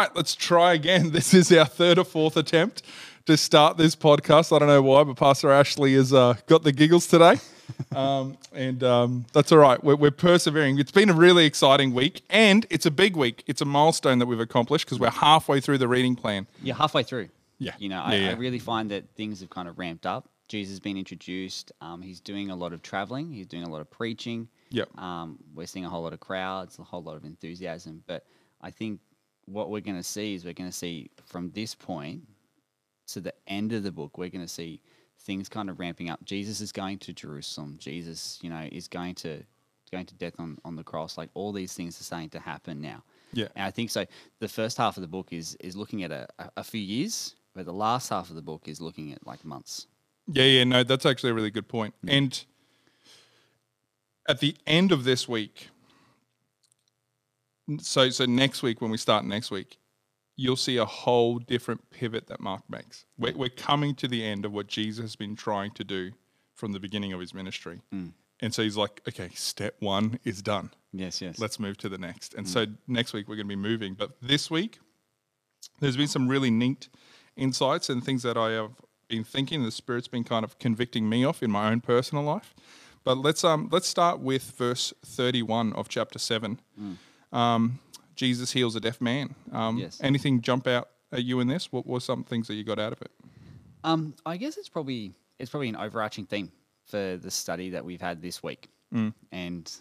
right, let's try again. This is our third or fourth attempt to start this podcast. I don't know why, but Pastor Ashley has uh, got the giggles today. Um, and um, that's all right. We're, we're persevering. It's been a really exciting week, and it's a big week. It's a milestone that we've accomplished because we're halfway through the reading plan. You're halfway through. Yeah. You know, Yeah, I, yeah. I really find that things have kind of ramped up. Jesus has been introduced. Um, he's doing a lot of traveling. He's doing a lot of preaching. Yep. Um, we're seeing a whole lot of crowds, a whole lot of enthusiasm. But I think what we're going to see is we're going to see from this point to the end of the book, we're going to see things kind of ramping up. Jesus is going to Jerusalem. Jesus, you know, is going to going to death on, on the cross. Like all these things are starting to happen now. Yeah. And I think so. The first half of the book is is looking at a, a, a few years, but the last half of the book is looking at like months. Yeah, yeah, no, that's actually a really good point. And at the end of this week, so so next week when we start next week, you'll see a whole different pivot that Mark makes. We're, we're coming to the end of what Jesus has been trying to do from the beginning of his ministry, mm. and so he's like, okay, step one is done. Yes, yes. Let's move to the next. And mm. so next week we're going to be moving, but this week there's been some really neat insights and things that I have been thinking. The Spirit's been kind of convicting me off in my own personal life. But let's um let's start with verse 31 of chapter seven. Mm. Um, Jesus heals a deaf man. Um, Yes. Anything jump out at you in this? What were some things that you got out of it? Um, I guess it's probably it's probably an overarching theme for the study that we've had this week, Mm. and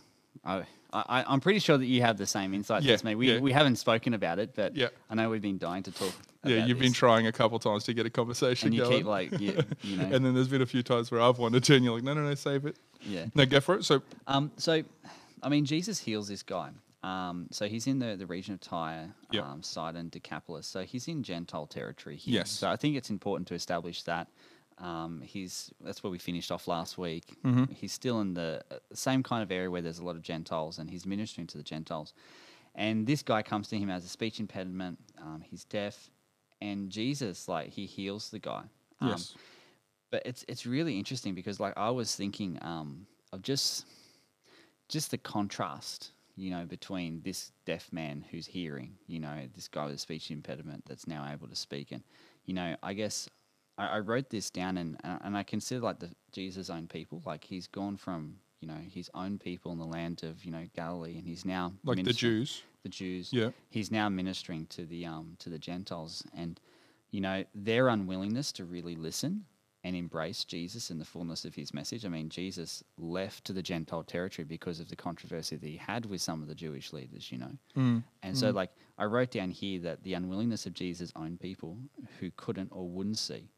I, I I'm pretty sure that you have the same insights Yeah, as me. We yeah. we haven't spoken about it, but Yeah. I know we've been dying to talk. yeah, you've been trying a couple times to get a conversation and you going. keep like you, you know and then there's been a few times where I've wanted to, and you're like, no, no, no, save it. yeah. No, go for it. So, Um, so, I mean, Jesus heals this guy. Um, so he's in the, the region of Tyre, Yep. um, Sidon, Decapolis. So he's in Gentile territory here. Yes. So I think it's important to establish that. Um, he's that's where we finished off last week. Mm-hmm. He's still in the uh, same kind of area where there's a lot of Gentiles, and he's ministering to the Gentiles. And this guy comes to him as a speech impediment. Um, he's deaf, and Jesus like he heals the guy. Um, yes. but it's it's really interesting because like I was thinking um, of just just the contrast, you know, between this deaf man who's hearing, you know, this guy with a speech impediment that's now able to speak, and you know, I guess I, I wrote this down and and I consider like the Jesus' own people, like he's gone from you know his own people in the land of you know Galilee, and he's now Like the Jews. the Jews. Yeah. He's now ministering to the um to the Gentiles and you know their unwillingness to really listen and embrace Jesus in the fullness of his message. I mean, Jesus left to the Gentile territory because of the controversy that he had with some of the Jewish leaders, you know. Mm. And so mm. like I wrote down here that the unwillingness of Jesus' own people who couldn't or wouldn't see.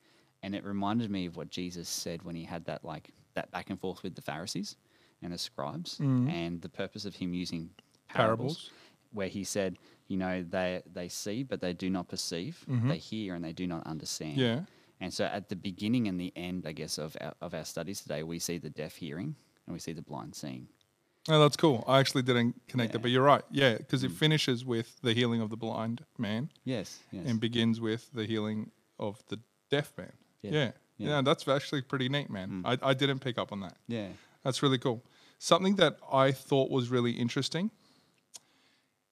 And it reminded me of what Jesus said when he had that like that back and forth with the Pharisees and the scribes mm. and the purpose of him using parables Parables. where he said, you know, they they see but they do not perceive, mm-hmm. they hear and they do not understand. Yeah. And so at the beginning and the end, I guess, of our, of our studies today, we see the deaf hearing and we see the blind seeing. Oh, that's cool. I actually didn't connect Yeah. it, but you're right. Yeah, because it mm. finishes with the healing of the blind man Yes. Yes. and begins with the healing of the deaf man. Yeah. Yeah. Yeah. Yeah. that's actually pretty neat, man. Mm. I, I didn't pick up on that. yeah. That's really cool. Something that I thought was really interesting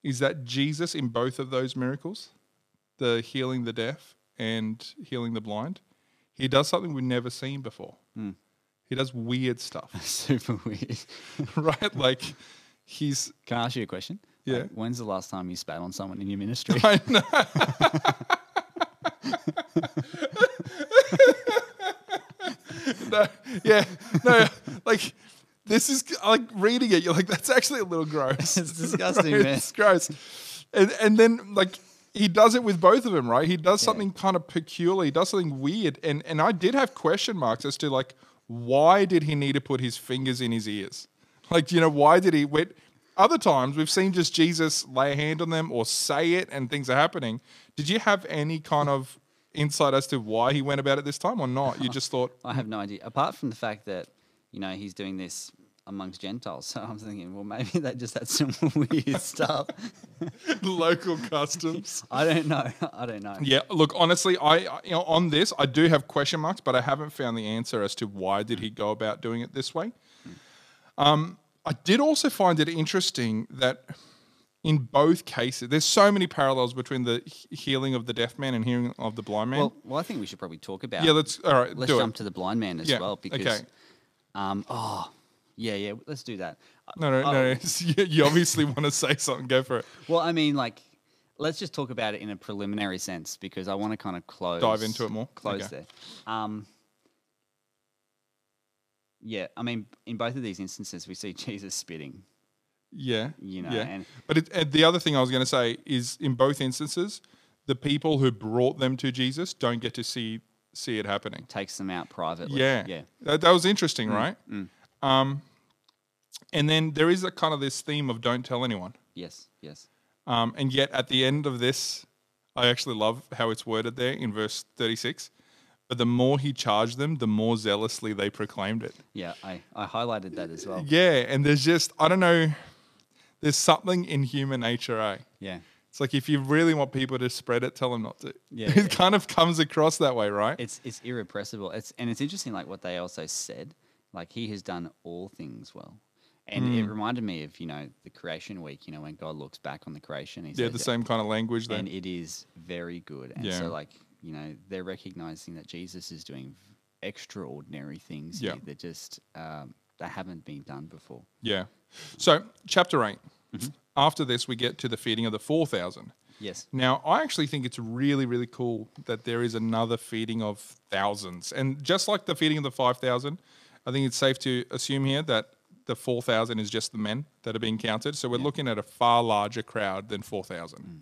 is that Jesus, in both of those miracles, the healing the deaf and healing the blind, he does something we've never seen before. Hmm. He does weird stuff, Super weird. right? Like he's Can I ask you a question? Yeah. Like, when's the last time you spat on someone in your ministry? I know. no, yeah, no, like this is like reading it. You're like, that's actually a little gross. It's disgusting, Right? man. It's gross. And and then like he does it with both of them, right? He does something kind of peculiar. He does something weird. And and I did have question marks as to like why did he need to put his fingers in his ears? Like you know why did he? Wait, other times we've seen just Jesus lay a hand on them or say it and things are happening. Did you have any kind of insight as to why he went about it this time or not? You just thought, I have no idea. Apart from the fact that, you know, he's doing this amongst Gentiles. So I'm thinking, well, maybe they just had some weird stuff. local customs. I don't know. I don't know. Yeah, look, honestly, I I- you know on this I do have question marks, but I haven't found the answer as to why did he go about doing it this way. Um, I did also find it interesting that in both cases, there's so many parallels between the healing of the deaf man and healing of the blind man. Well, well, I think we should probably talk about. yeah, let's all right. let's jump it. to the blind man as Yeah, well because. okay. Um. Oh. Yeah. Yeah. Let's do that. Uh, No, no, oh, no. You, obviously want to say something. Go for it. Well, I mean, like, let's just talk about it in a preliminary sense because I want to kind of close Dive into it more? Close Okay. there. Um. Yeah, I mean, in both of these instances, we see Jesus spitting. Yeah, You know, yeah. and- but it, and the other thing I was going to say is, in both instances, the people who brought them to Jesus don't get to see see it happening. Takes them out privately. Yeah, Yeah. That, that was interesting, Mm, right? Um, and then there is a kind of this theme of don't tell anyone. Yes. Yes. Um, and yet at the end of this, I actually love how it's worded there in verse 36. But the more he charged them, the more zealously they proclaimed it. Yeah. I I highlighted that as well. Yeah, and there's just, I don't know, there's something in human nature, eh? Yeah. It's like if you really want people to spread it, tell them not to. Yeah, it yeah. kind of comes across that way, right? It's it's irrepressible. It's and it's interesting, like what they also said. Like he has done all things well, and Hmm. it reminded me of you know the creation week. You know when God looks back on the creation, he yeah, says the same kind of language and then. it is very good. And Yeah. so like you know they're recognizing that Jesus is doing extraordinary things Yeah. that just um, that haven't been done before. Yeah. So, chapter 8. Mm-hmm. After this, we get to the feeding of the 4,000. Yes. Now, I actually think it's really, really cool that there is another feeding of thousands. And just like the feeding of the 5,000, I think it's safe to assume here that the 4,000 is just the men that are being counted. So we're looking at a far larger crowd than 4,000. Mm.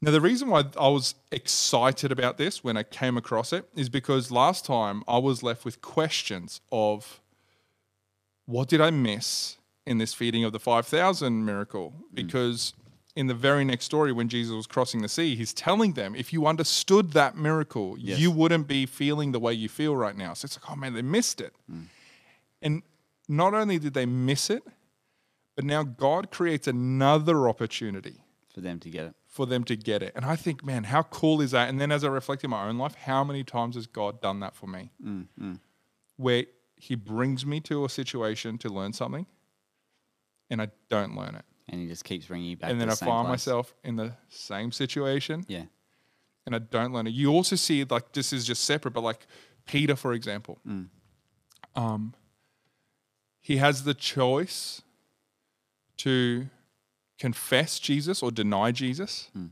Now, the reason why I was excited about this when I came across it is because last time I was left with questions of what did I miss in this feeding of the 5,000 miracle? Mm. Because in the very next story, when Jesus was crossing the sea, he's telling them, if you understood that miracle, Yes. you wouldn't be feeling the way you feel right now. So it's like, oh man, they missed it. Mm. And not only did they miss it, but now God creates another opportunity For them to get it. for them to get it. And I think, man, how cool is that? And then as I reflect in my own life, how many times has God done that for me? Where he brings me to a situation to learn something and I don't learn it. And he just keeps bringing you back. and then to I find place. myself in the same situation Yeah. and I don't learn it. You also see like this is just separate, but like Peter, for example, um, he has the choice to confess Jesus or deny Jesus. Hmm.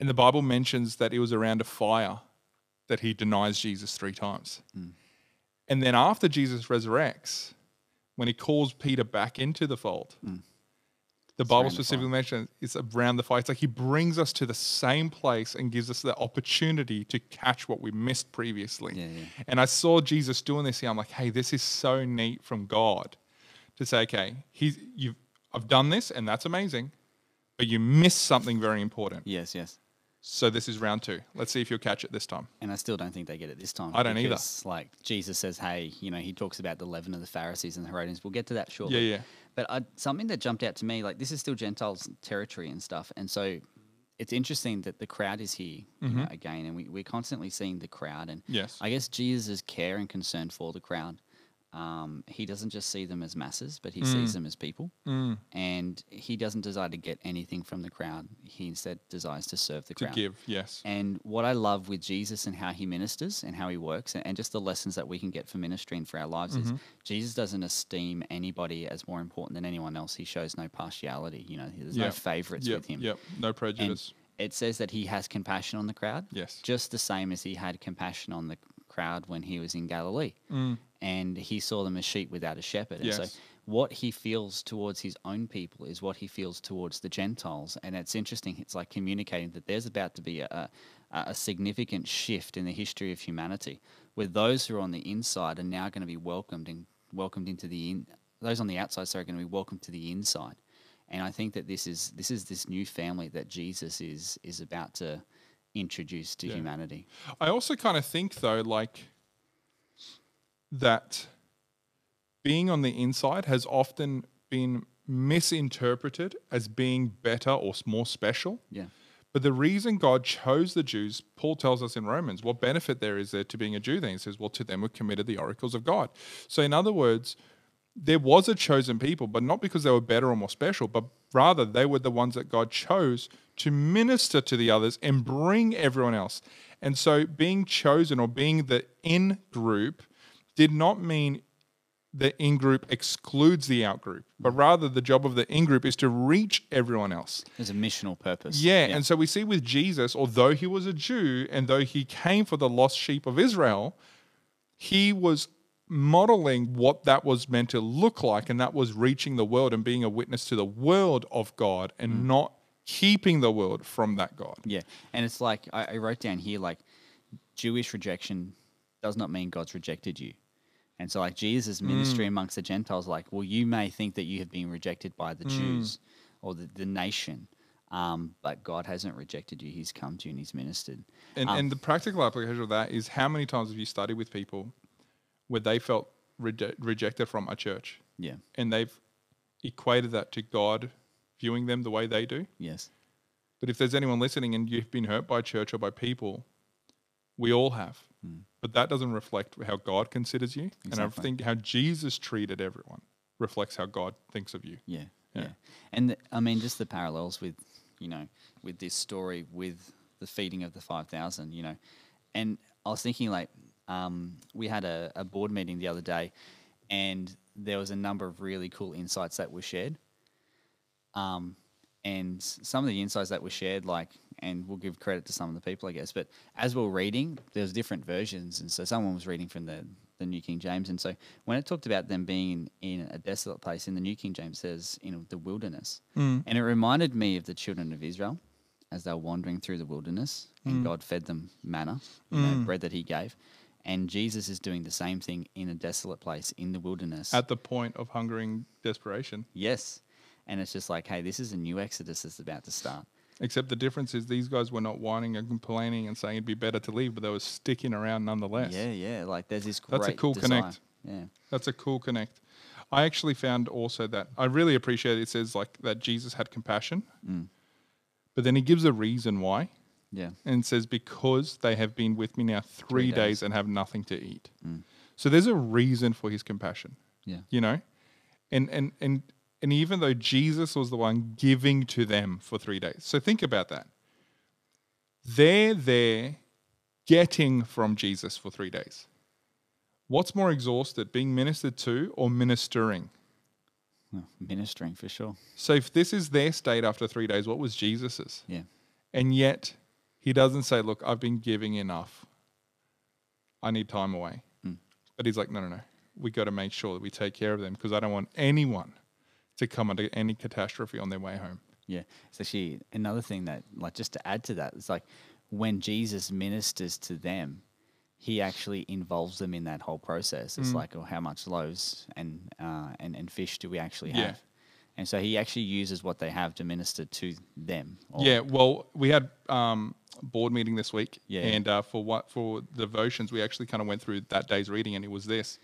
And the Bible mentions that it was around a fire that he denies Jesus three times. Hmm. And then after Jesus resurrects, when he calls Peter back into the fold, hmm. The Bible specifically mentions it's around the fire. It's like he brings us to the same place and gives us the opportunity to catch what we missed previously. Yeah, yeah. And I saw Jesus doing this here. I'm like, hey, this is so neat from God to say, okay, he's you've I've done this and that's amazing, but you missed something very important. Yes. Yes. So this is round two. Let's see if you'll catch it this time. And I still don't think they get it this time. I don't either. Like Jesus says, hey, you know, he talks about the leaven of the Pharisees and the Herodians. We'll get to that shortly. Yeah, yeah. But I, something that jumped out to me, like this is still Gentiles territory and stuff, and so it's interesting that the crowd is here you know, again, and we, we're constantly seeing the crowd. And Mm-hmm. Yes. I guess Jesus' care and concern for the crowd. Um, he doesn't just see them as masses, but he Mm. sees them as people. And he doesn't desire to get anything from the crowd. He instead desires to serve the To crowd. give, yes. And what I love with Jesus and how he ministers and how he works, and, and just the lessons that we can get for ministry and for our lives Mm-hmm. is Jesus doesn't esteem anybody as more important than anyone else. He shows no partiality. You know, there's no favorites Yep, with him. Yep. No And prejudice. it says that he has compassion on the crowd. Yes. Just the same as he had compassion on the crowd when he was in Galilee. And he saw them as sheep without a shepherd. And. Yes. so what he feels towards his own people is what he feels towards the Gentiles. And it's interesting. It's like communicating that there's about to be a, a, a significant shift in the history of humanity where those who are on the inside are now going to be welcomed and welcomed into the in, those on the outside sorry, are going to be welcomed to the inside. And I think that this is this is this new family that Jesus is is about to introduce to humanity. I also kind of think though, like that being on the inside has often been misinterpreted as being better or more special. Yeah. But the reason God chose the Jews, Paul tells us in Romans, what benefit there is there to being a Jew? Then he says, well, to them were committed the oracles of God. So, in other words, there was a chosen people, but not because they were better or more special, but Rather, they were the ones that God chose to minister to the others and bring everyone else. And so being chosen or being the in group did not mean the in group excludes the out group, but rather the job of the in group is to reach everyone else. There's a missional purpose. Yeah, and so we see with Jesus, although he was a Jew and though he came for the lost sheep of Israel, he was modeling what that was meant to look like, and that was reaching the world and being a witness to the world of God and mm. not keeping the world from that God. Yeah, and it's like I, I wrote down here like Jewish rejection does not mean God's rejected you. And so, like Jesus' ministry Mm. amongst the Gentiles, like, well, you may think that you have been rejected by the Mm. Jews or the, the nation, um, but God hasn't rejected you. He's come to you and He's ministered. And, Um, and the practical application of that is how many times have you studied with people where they felt reje- rejected from a church Yeah. and they've equated that to God viewing them the way they do? Yes. But if there's anyone listening and you've been hurt by church or by people, we all have. But that doesn't reflect how God considers you. And I think how Jesus treated everyone reflects how God thinks of you. Yeah, Yeah. yeah. And the, I mean, just the parallels with, you know, with this story with the feeding of the 5,000, you know. And I was thinking, like, um, we had a, a board meeting the other day, and there was a number of really cool insights that were shared. Um, and some of the insights that were shared, like, and we'll give credit to some of the people, I guess. But as we are reading, there's different versions, and so someone was reading from the the New King James, and so when it talked about them being in, a desolate place, in the New King James says in the wilderness, mm. and it reminded me of the children of Israel as they were wandering through the wilderness, and mm. God fed them manna, you know, mm. bread that He gave, and Jesus is doing the same thing in a desolate place in the wilderness. At the point of hungering desperation. yes, and it's just like, hey, this is a new Exodus that's about to start. Except the difference is these guys were not whining and complaining and saying it'd be better to leave, but they were sticking around nonetheless. Yeah, yeah. Like there's this great That's a cool desire. connect. Yeah. That's a cool connect. I actually found also that I really appreciate it says like that Jesus had compassion, Mm. but then he gives a reason why Yeah. and says, Because they have been with me now three, Three days. days. and have nothing to eat. Mm. So there's a reason for his compassion, Yeah. you know? And and and and even though Jesus was the one giving to them for three days. So think about that. They're there getting from Jesus for three days. What's more exhausted, being ministered to or ministering? Ministering for sure. So if this is their state after three days, what was Jesus's? Yeah. And yet he doesn't say, Look, I've been giving enough. I need time away. Mm. But he's like, No, no, no. We got to make sure that we take care of them because I don't want anyone to come under any catastrophe on their way home. Yeah. It's actually another thing that, like, just to add to that, it's like when Jesus ministers to them, he actually involves them in that whole process. It's Mm. like, oh, how much loaves and, uh, and, and fish do we actually Yeah. have? And so he actually uses what they have to minister to them. or- Yeah, well, we had um, board meeting this week, Yeah. and uh, for what for devotions, we actually kind of went through that day's reading, and it was this.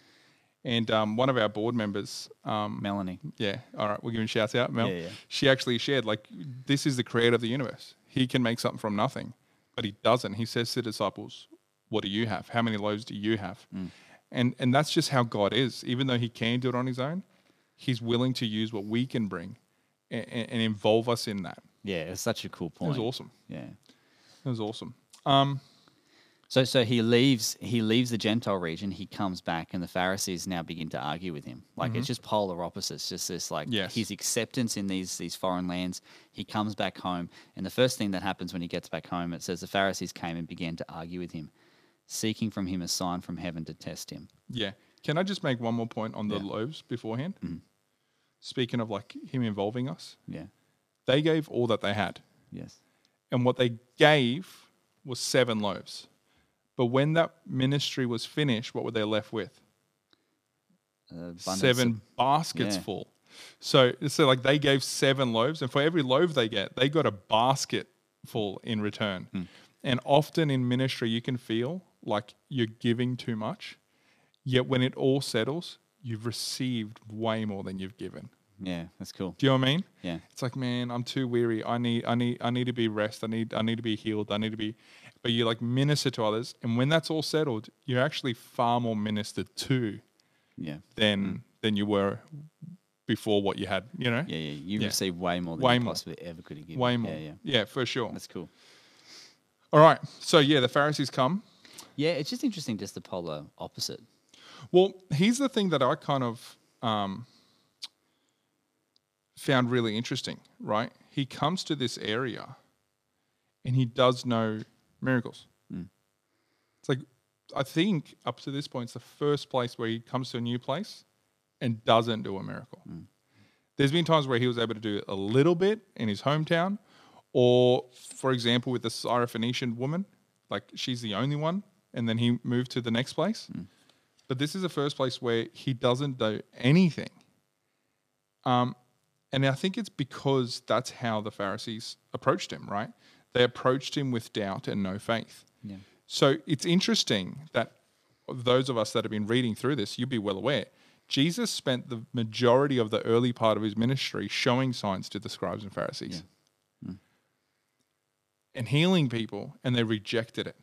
And um, one of our board members, um, Melanie. yeah, all right, we're giving shouts out, Mel. Yeah, yeah. She actually shared like, this is the creator of the universe. He can make something from nothing, but he doesn't. He says to disciples, "What do you have? How many loaves do you have?" Mm. And and that's just how God is. Even though He can do it on His own, He's willing to use what we can bring, and, and involve us in that. Yeah, it's such a cool point. It was awesome. Yeah. It was awesome. Um, So so he leaves he leaves the Gentile region, he comes back and the Pharisees now begin to argue with him. Like it's just polar opposites, just this like Mm-hmm. Yes. his acceptance in these these foreign lands. He comes back home and the first thing that happens when he gets back home, it says the Pharisees came and began to argue with him, seeking from him a sign from heaven to test him. yeah. Can I just make one more point on the Yeah. loaves beforehand? Mhm. Speaking of like Him involving us, Yeah. they gave all that they had. Yes. and what they gave was seven loaves. But when that ministry was finished, what were they left with? Uh, seven of- baskets yeah. full. So, so like they gave seven loaves, and for every loaf they get, they got a basket full in return. Hmm. And often in ministry, you can feel like you're giving too much, yet when it all settles, you've received way more than you've given. yeah, that's cool. Do you know what I mean? Yeah. It's like, man, I'm too weary. I need, I need, I need to be rest. I need, I need to be healed. I need to be. But you like minister to others, and when that's all settled, you're actually far more ministered to Yeah. than than you were before what you had. You know, Yeah, yeah. You Yeah. received way more than Way you more. possibly ever could have given. way more. Yeah, yeah. yeah, for sure. That's cool. All right, so yeah, the Pharisees come. Yeah, it's just interesting, just the polar opposite. Well, here's the thing that I kind of um, found really interesting, right? He comes to this area and he does no miracles. Mm. It's like, I think up to this point, it's the first place where he comes to a new place and doesn't do a miracle. Mm. There's been times where he was able to do a little bit in his hometown, or for example, with the Syrophoenician woman, like she's the only one, and then he moved to the next place. Mm. But this is the first place where he doesn't do anything. Um, and I think it's because that's how the Pharisees approached him, right? They approached him with doubt and no faith. Yeah. So it's interesting that those of us that have been reading through this, you'd be well aware. Jesus spent the majority of the early part of his ministry showing signs to the scribes and Pharisees mm. and healing people, and they rejected it.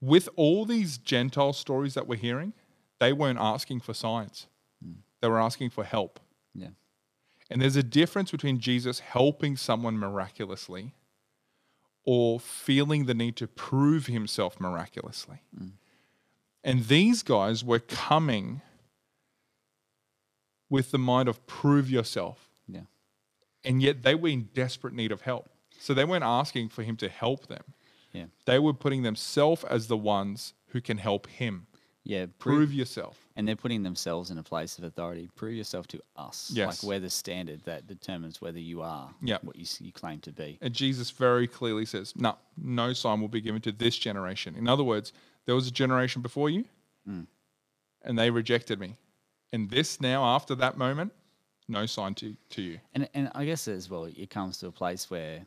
With all these Gentile stories that we're hearing, they weren't asking for signs, mm. they were asking for help. Yeah. And there's a difference between Jesus helping someone miraculously or feeling the need to prove himself miraculously. And these guys were coming with the mind of prove yourself. Yeah. And yet they were in desperate need of help. So they weren't asking for him to help them. Yeah. They were putting themselves as the ones who can help him. Yeah. Prove Prove, yourself. And they're putting themselves in a place of authority. Prove yourself to us. Yes. Like we're the standard that determines whether you are Yep. what you, you claim to be. And Jesus very clearly says, No, no sign will be given to this generation. In other words, there was a generation before you, mm. and they rejected me. And this now, after that moment, no sign to, to you. And and I guess as well, it comes to a place where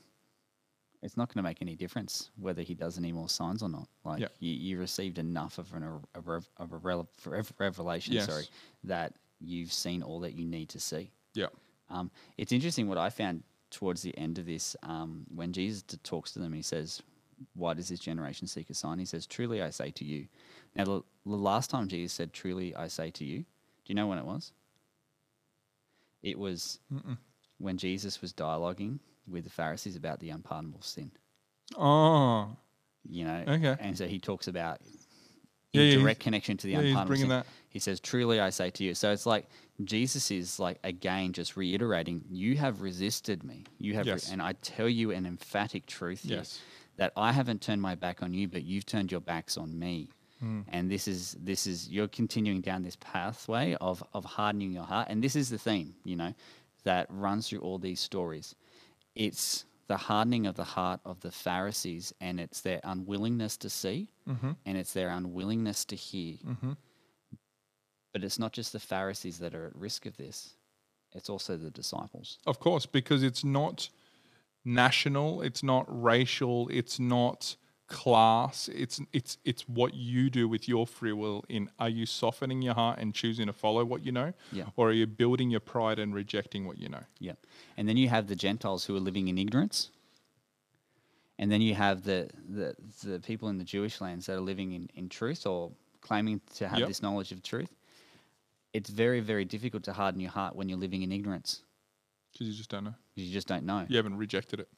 it's not going to make any difference whether he does any more signs or not. Like Yeah. you, you received enough of an a, rev- of a rel- rev- revelation, Yes. sorry, that you've seen all that you need to see. Yeah. Um, it's interesting what I found towards the end of this um, when Jesus t- talks to them. He says, "Why does this generation seek a sign?" He says, "Truly I say to you." Now, the, the last time Jesus said, "Truly I say to you," do you know when it was? It was when Jesus was dialoguing with the Pharisees about the unpardonable sin. Oh, You know, Okay. and so he talks about in yeah, direct connection to the yeah, unpardonable sin. that. He says, "Truly I say to you." So it's like Jesus is like again just reiterating, "You have resisted me. You have, re- and I tell you an emphatic truth here, Yes. that I haven't turned my back on you, but you've turned your backs on me." Hmm. And this is this is you're continuing down this pathway of of hardening your heart, and this is the theme, you know, that runs through all these stories. It's the hardening of the heart of the Pharisees, and it's their unwillingness to see, mm-hmm. and it's their unwillingness to hear. Mm-hmm. But it's not just the Pharisees that are at risk of this; it's also the disciples. Of course, because it's not national, it's not racial, it's not class. It's it's it's what you do with your free will. In are you softening your heart and choosing to follow what you know, Yeah. or are you building your pride and rejecting what you know? Yeah. And then you have the Gentiles who are living in ignorance. And then you have the, the, the people in the Jewish lands that are living in, in truth or claiming to have Yep. this knowledge of truth. It's very, very difficult to harden your heart when you're living in ignorance Because you just don't know. you just don't know. You haven't rejected it,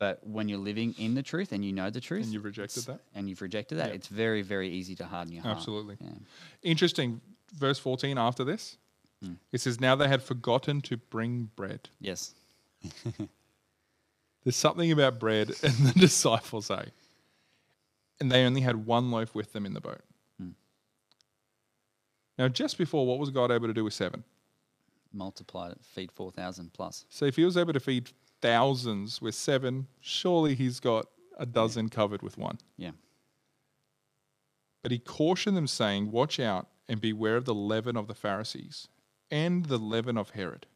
But when you're living in the truth and you know the truth, and you've rejected that. and you've rejected that, Yeah. it's very, very easy to harden your heart. Absolutely. Yeah. Interesting. Verse fourteen. After this, Hmm. it says, "Now they had forgotten to bring bread." Yes. There's something about bread, and the disciples say, and they only had one loaf with them in the boat. Now, just before, what was God able to do with seven? Multiply it, feed 4,000 plus. So, if He was able to feed thousands with seven, surely He's got a dozen covered with one. Yeah. But He cautioned them, saying, "Watch out and beware of the leaven of the Pharisees and the leaven of Herod."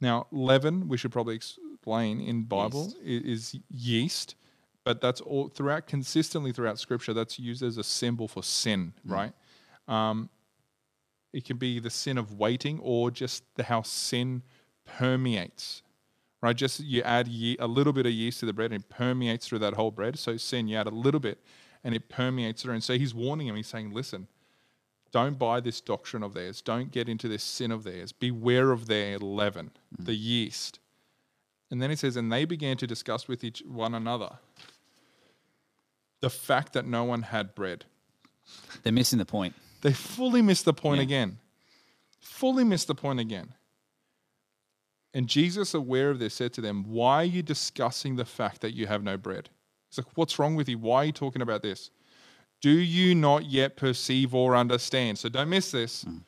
Now, leaven, we should probably explain in Bible, i- is yeast, but that's all throughout consistently throughout Scripture. That's used as a symbol for sin, right? Um, it can be the sin of waiting, or just the how sin permeates, right? Just you add ye- a little bit of yeast to the bread, and it permeates through that whole bread. So sin, you add a little bit, and it permeates through. And so he's warning him. He's saying, "Listen, Don't buy this doctrine of theirs. Don't get into this sin of theirs. Beware of their leaven, mm. the yeast. And then he says, and they began to discuss with each one another the fact that no one had bread. They're missing the point. They fully missed the point Yeah. again. Fully missed the point again. And Jesus, aware of this, said to them, Why are you discussing the fact that you have no bread? He's like, What's wrong with you? Why are you talking about this? Do you not yet perceive or understand? So don't miss this. Hmm.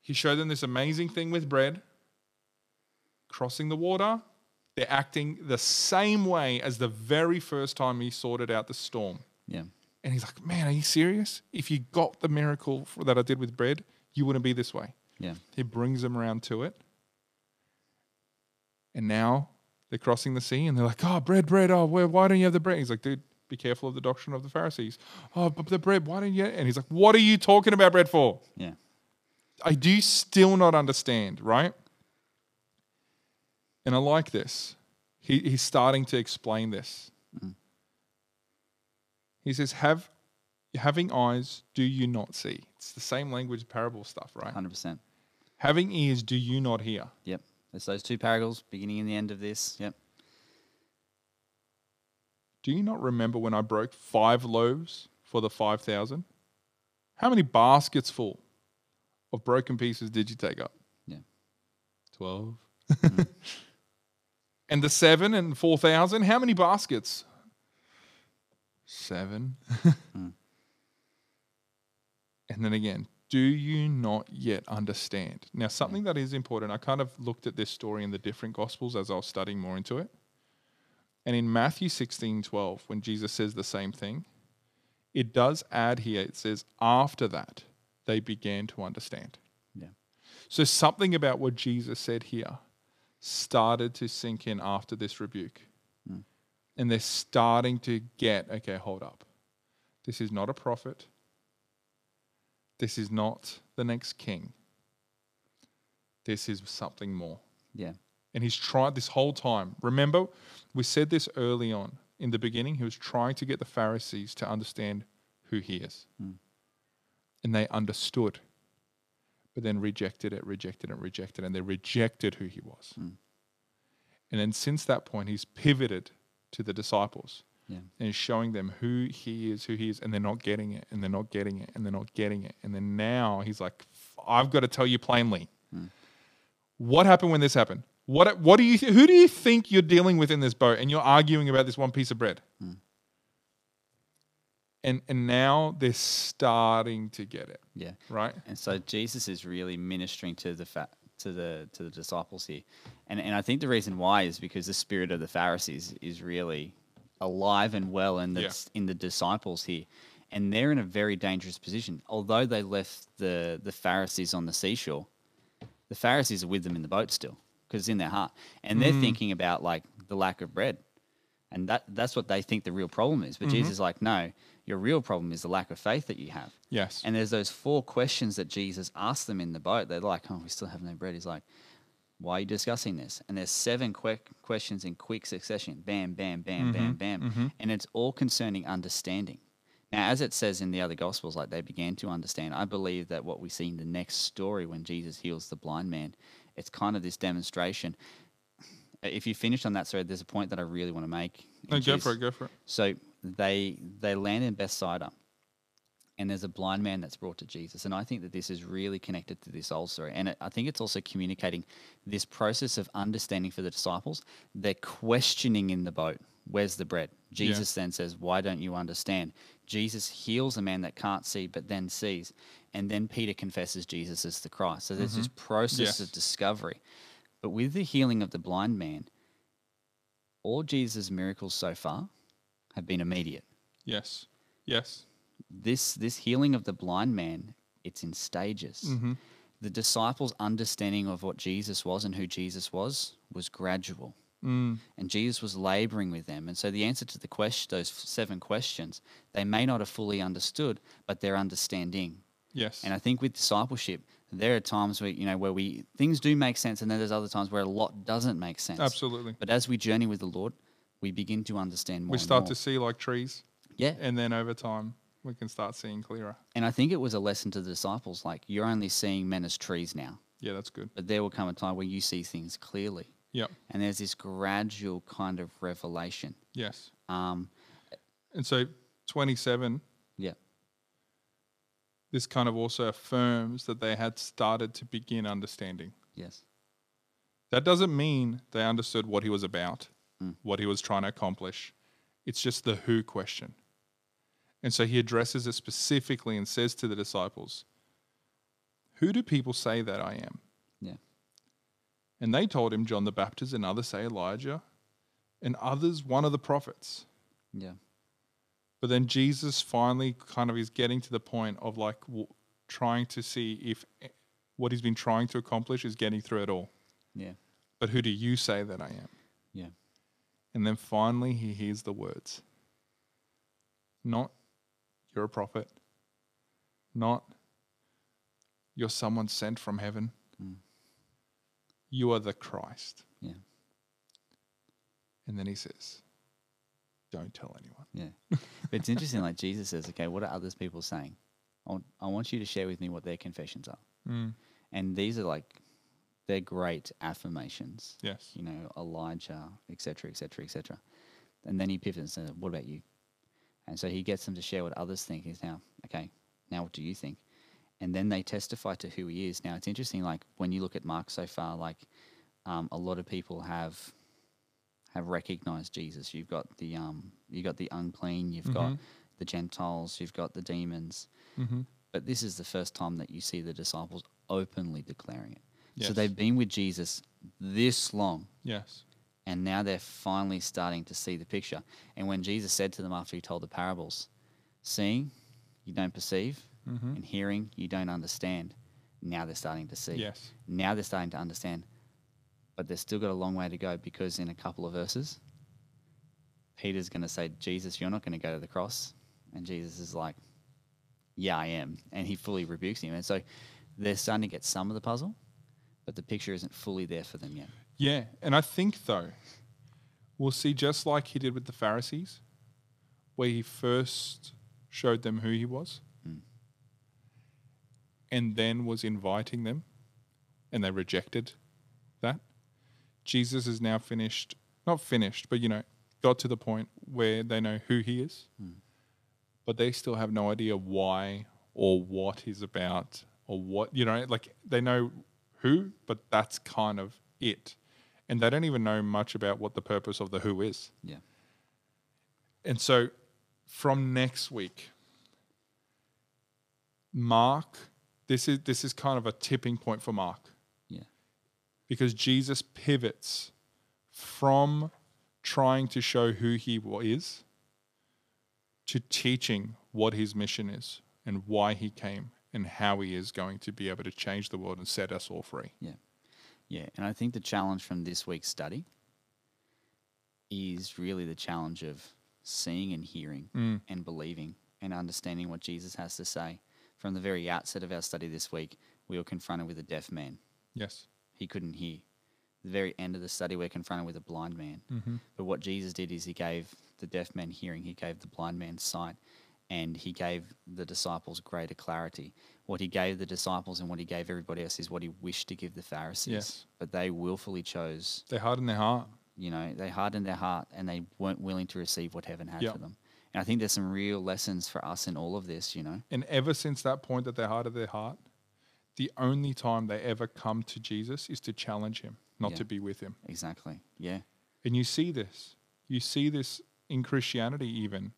He showed them this amazing thing with bread, crossing the water. They're acting the same way as the very first time he sorted out the storm. Yeah. And he's like, Man, are you serious? If you got the miracle for, that I did with bread, you wouldn't be this way. Yeah. He brings them around to it. And now they're crossing the sea and they're like, Oh, bread, bread. Oh, where, why don't you have the bread? He's like, Dude, be careful of the doctrine of the Pharisees. Oh, but the bread, why don't you? And he's like, What are you talking about bread for? Yeah. I do still not understand, right? And I like this. He, he's starting to explain this. Mm-hmm. He says, Have having eyes, do you not see? It's the same language parable stuff, right? 100%. Having ears, do you not hear? Yep. There's those two parables, beginning and the end of this. Yep. Do you not remember when I broke five loaves for the five thousand? How many baskets full of broken pieces did you take up? Yeah. Twelve. Mm-hmm. and the seven and four thousand, how many baskets? Seven. Mm. And then again, do you not yet understand? Now, something that is important, I kind of looked at this story in the different gospels as I was studying more into it. And in Matthew 16 12, when Jesus says the same thing, it does add here, it says, after that, they began to understand. Yeah. So something about what Jesus said here started to sink in after this rebuke. Hmm. And they're starting to get, okay, hold up. This is not a prophet. This is not the next king. This is something more. Yeah. And he's tried this whole time. Remember, we said this early on in the beginning. He was trying to get the Pharisees to understand who he is. Hmm. And they understood, but then rejected it, rejected it, rejected it, and they rejected who he was. Hmm. And then since that point, he's pivoted to the disciples Yeah. and showing them who he is, who he is, and they're not getting it, and they're not getting it, and they're not getting it. And then now he's like, I've got to tell you plainly. Mm. What happened when this happened? What what do you th- who do you think you're dealing with in this boat and you're arguing about this one piece of bread? Mm. And and now they're starting to get it, Yeah. right? And so Jesus is really ministering to the fa- to the to the disciples here, and and I think the reason why is because the spirit of the Pharisees is really alive and well in the Yeah. in the disciples here, and they're in a very dangerous position. Although they left the the Pharisees on the seashore, the Pharisees are with them in the boat still because it's in their heart, and they're mm. thinking about like the lack of bread, and that that's what they think the real problem is. But Jesus mm-hmm. is like, no, your real problem is the lack of faith that you have. Yes. And there's those four questions that Jesus asked them in the boat. They're like, oh, we still have no bread. He's like, why are you discussing this? And there's seven que- questions in quick succession bam, bam, bam, mm-hmm, bam, bam. Mm-hmm. And it's all concerning understanding. Now, as it says in the other Gospels, like they began to understand, I believe that what we see in the next story when Jesus heals the blind man, it's kind of this demonstration. If you finish on that story, there's a point that I really want to make. no, go for it, go for it. so they they land in Bethsaida, and there's a blind man that's brought to Jesus, and I think that this is really connected to this old story, and it, I think it's also communicating this process of understanding for the disciples. They're questioning in the boat, "Where's the bread?" Jesus then says, "Why don't you understand?" Jesus heals a man that can't see but then sees, and then Peter confesses Jesus as the Christ. So there's mm-hmm. this process Yes. of discovery, but with the healing of the blind man, all Jesus' miracles so far have been immediate. Yes. Yes. This this healing of the blind man, it's in stages. Mm-hmm. The disciples' understanding of what Jesus was and who Jesus was was gradual. Mm. And Jesus was laboring with them. And so the answer to the question, those seven questions, they may not have fully understood, but they're understanding. Yes. And I think with discipleship, there are times where you know where we things do make sense, and then there's other times where a lot doesn't make sense. Absolutely. But as we journey with the Lord, we begin to understand more. we start more. to see like trees, yeah, and then over time we can start seeing clearer. And I think it was a lesson to the disciples like, you're only seeing men as trees now, Yeah, that's good. but there will come a time where you see things clearly. Yep. And there's this gradual kind of revelation. Yes. Um, And so 27, yeah. this kind of also affirms that they had started to begin understanding. Yes. That doesn't mean they understood what he was about, Mm. what he was trying to accomplish. It's just the who question. And so he addresses it specifically and says to the disciples, Who do people say that I am? Yeah. And they told him John the Baptist, and others say Elijah, and others one of the prophets. Yeah. But then Jesus finally kind of is getting to the point of like w- trying to see if eh, what he's been trying to accomplish is getting through it all. Yeah. But who do you say that I am? Yeah. And then finally he hears the words Not you're a prophet, not you're someone sent from heaven. Mm. You are the Christ. Yeah. And then he says, Don't tell anyone. Yeah. but it's interesting, like Jesus says, okay, what are others people saying? I want, I want you to share with me what their confessions are. Mm. And these are like, they're great affirmations. Yes. You know, Elijah, etc., etc., etc. And then he pivots and says, what about you? And so he gets them to share what others think. He's now, okay, now what do you think? And then they testify to who he is. Now it's interesting, like when you look at Mark so far, like um, a lot of people have have recognized Jesus. You've got the um, you got the unclean, you've got Mhm. the Gentiles, you've got the demons. Mm-hmm. But this is the first time that you see the disciples openly declaring it. So they've been with Jesus this long, Yes. And now they're finally starting to see the picture. And when Jesus said to them after he told the parables, seeing, you don't perceive, Mm-hmm. and hearing, you don't understand, now they're starting to see. Yes. Now they're starting to understand. But they've still got a long way to go because in a couple of verses, Peter's going to say, Jesus, you're not going to go to the cross. And Jesus is like, Yeah, I am. And he fully rebukes him. And so they're starting to get some of the puzzle, but the picture isn't fully there for them yet. Yeah. And I think, though, we'll see just like he did with the Pharisees, where he first showed them who he was Mm. and then was inviting them and they rejected that. Jesus is now finished, not finished, but, you know, got to the point where they know who he is, Mm. but they still have no idea why or what he's about or what, you know, like they know who, but that's kind of it. And they don't even know much about what the purpose of the who is. Yeah. And so from next week, Mark, this is this is kind of a tipping point for Mark. Yeah. Because Jesus pivots from trying to show who he is to teaching what his mission is and why he came and how he is going to be able to change the world and set us all free. Yeah, and I think the challenge from this week's study is really the challenge of seeing and hearing Mm. and believing and understanding what Jesus has to say. From the very outset of our study this week, we were confronted with a deaf man. Yes. He couldn't hear. The very end of the study, we're confronted with a blind man. Mm-hmm. But what Jesus did is he gave the deaf man hearing, he gave the blind man sight, and he gave the disciples greater clarity. What he gave the disciples and what he gave everybody else is what he wished to give the Pharisees. Yes. But they willfully chose, They hardened their heart. you know, they hardened their heart and they weren't willing to receive what heaven had Yep. for them. And I think there's some real lessons for us in all of this, you know. And ever since that point that they hardened their heart, the only time they ever come to Jesus is to challenge him, not Yeah. to be with him. Exactly. Yeah. And you see this. You see this in Christianity, even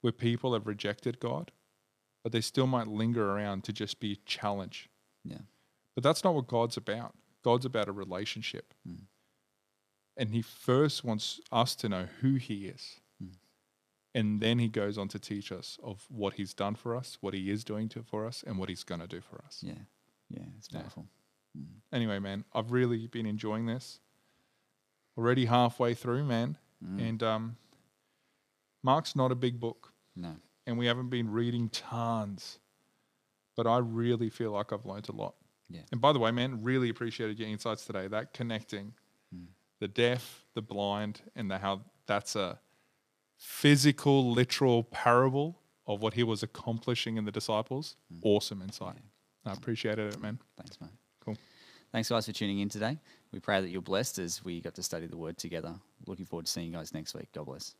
where people have rejected God, but they still might linger around to just be a challenge. Yeah. But that's not what God's about. God's about a relationship. Mm. And He first wants us to know who He is. Mm. And then He goes on to teach us of what He's done for us, what He is doing to, for us, and what He's going to do for us. Yeah. Yeah. It's Yeah. powerful. Mm. Anyway, man, I've really been enjoying this. Already halfway through, man. Mm. And um, Mark's not a big book, no. and we haven't been reading tons, but I really feel like I've learnt a lot. Yeah. And by the way, man, really appreciated your insights today. That connecting Mm. the deaf, the blind, and the how that's a physical, literal parable of what he was accomplishing in the disciples. Awesome insight. I appreciated it, man. Thanks, mate. Cool. Thanks, guys, for tuning in today. We pray that you're blessed as we got to study the word together. Looking forward to seeing you guys next week. God bless.